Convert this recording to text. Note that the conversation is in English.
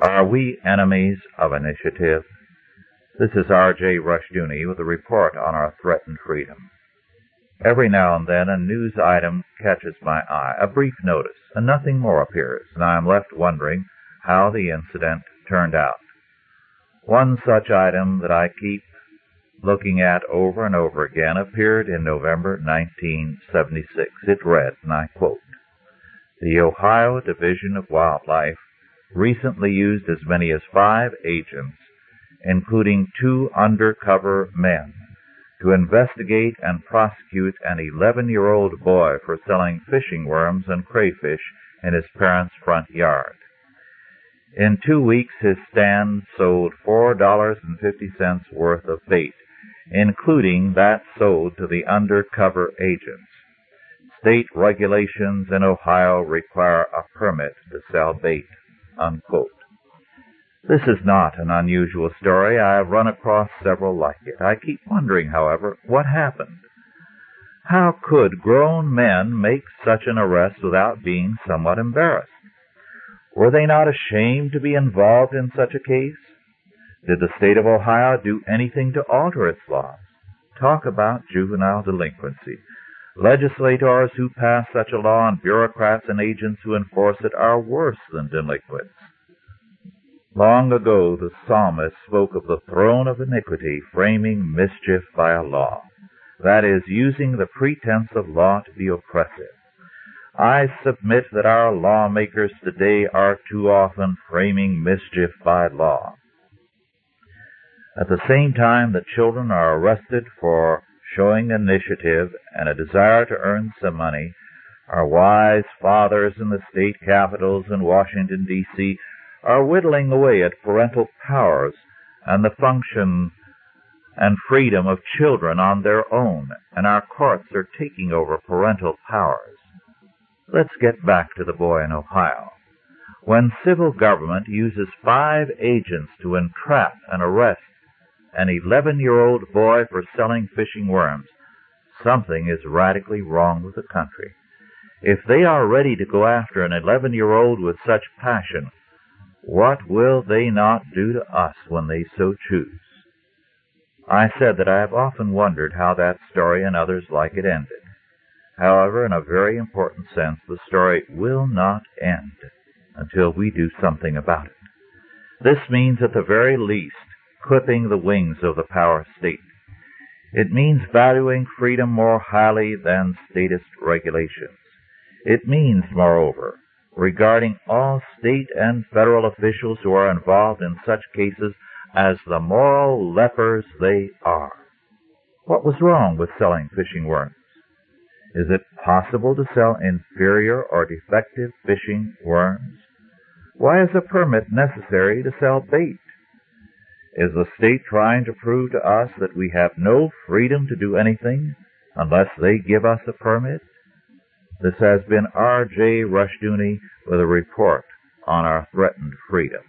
Are we enemies of initiative? This is R.J. Rushdoony with a report on our threatened freedom. Every now and then a news item catches my eye, a brief notice, and nothing more appears, and I am left wondering how the incident turned out. One such item that I keep looking at over and over again appeared in November 1976. It read, and I quote, The Ohio Division of Wildlife recently used as many as five agents, including two undercover men, to investigate and prosecute an 11-year-old boy for selling fishing worms and crayfish in his parents' front yard. In two weeks, his stand sold $4.50 worth of bait, including that sold to the undercover agents. State regulations in Ohio require a permit to sell bait. Unquote. This is not an unusual story. I have run across several like it. I keep wondering, however, what happened. How could grown men make such an arrest without being somewhat embarrassed? Were they not ashamed to be involved in such a case? Did the state of Ohio do anything to alter its laws? Talk about juvenile delinquency. Legislators who pass such a law and bureaucrats and agents who enforce it are worse than delinquents. Long ago the psalmist spoke of the throne of iniquity framing mischief by a law, that is, using the pretense of law to be oppressive. I submit that our lawmakers today are too often framing mischief by law. At the same time that children are arrested for showing initiative and a desire to earn some money, our wise fathers in the state capitals in Washington, D.C are whittling away at parental powers and the function and freedom of children on their own, and our courts are taking over parental powers. Let's get back to the boy in Ohio. When civil government uses five agents to entrap and arrest an 11 year old boy for selling fishing worms, something is radically wrong with the country. If they are ready to go after an 11 year old with such passion, what will they not do to us when they so choose? I said that I have often wondered how that story and others like it ended. However, in a very important sense, the story will not end until we do something about it. This means, at the very least, clipping the wings of the power state. It means valuing freedom more highly than statist regulations. It means, moreover, regarding all state and federal officials who are involved in such cases as the moral lepers they are. What was wrong with selling fishing worms? Is it possible to sell inferior or defective fishing worms? Why is a permit necessary to sell bait? Is the state trying to prove to us that we have no freedom to do anything unless they give us a permit? This has been R.J. Rushdoony with a report on our threatened freedom.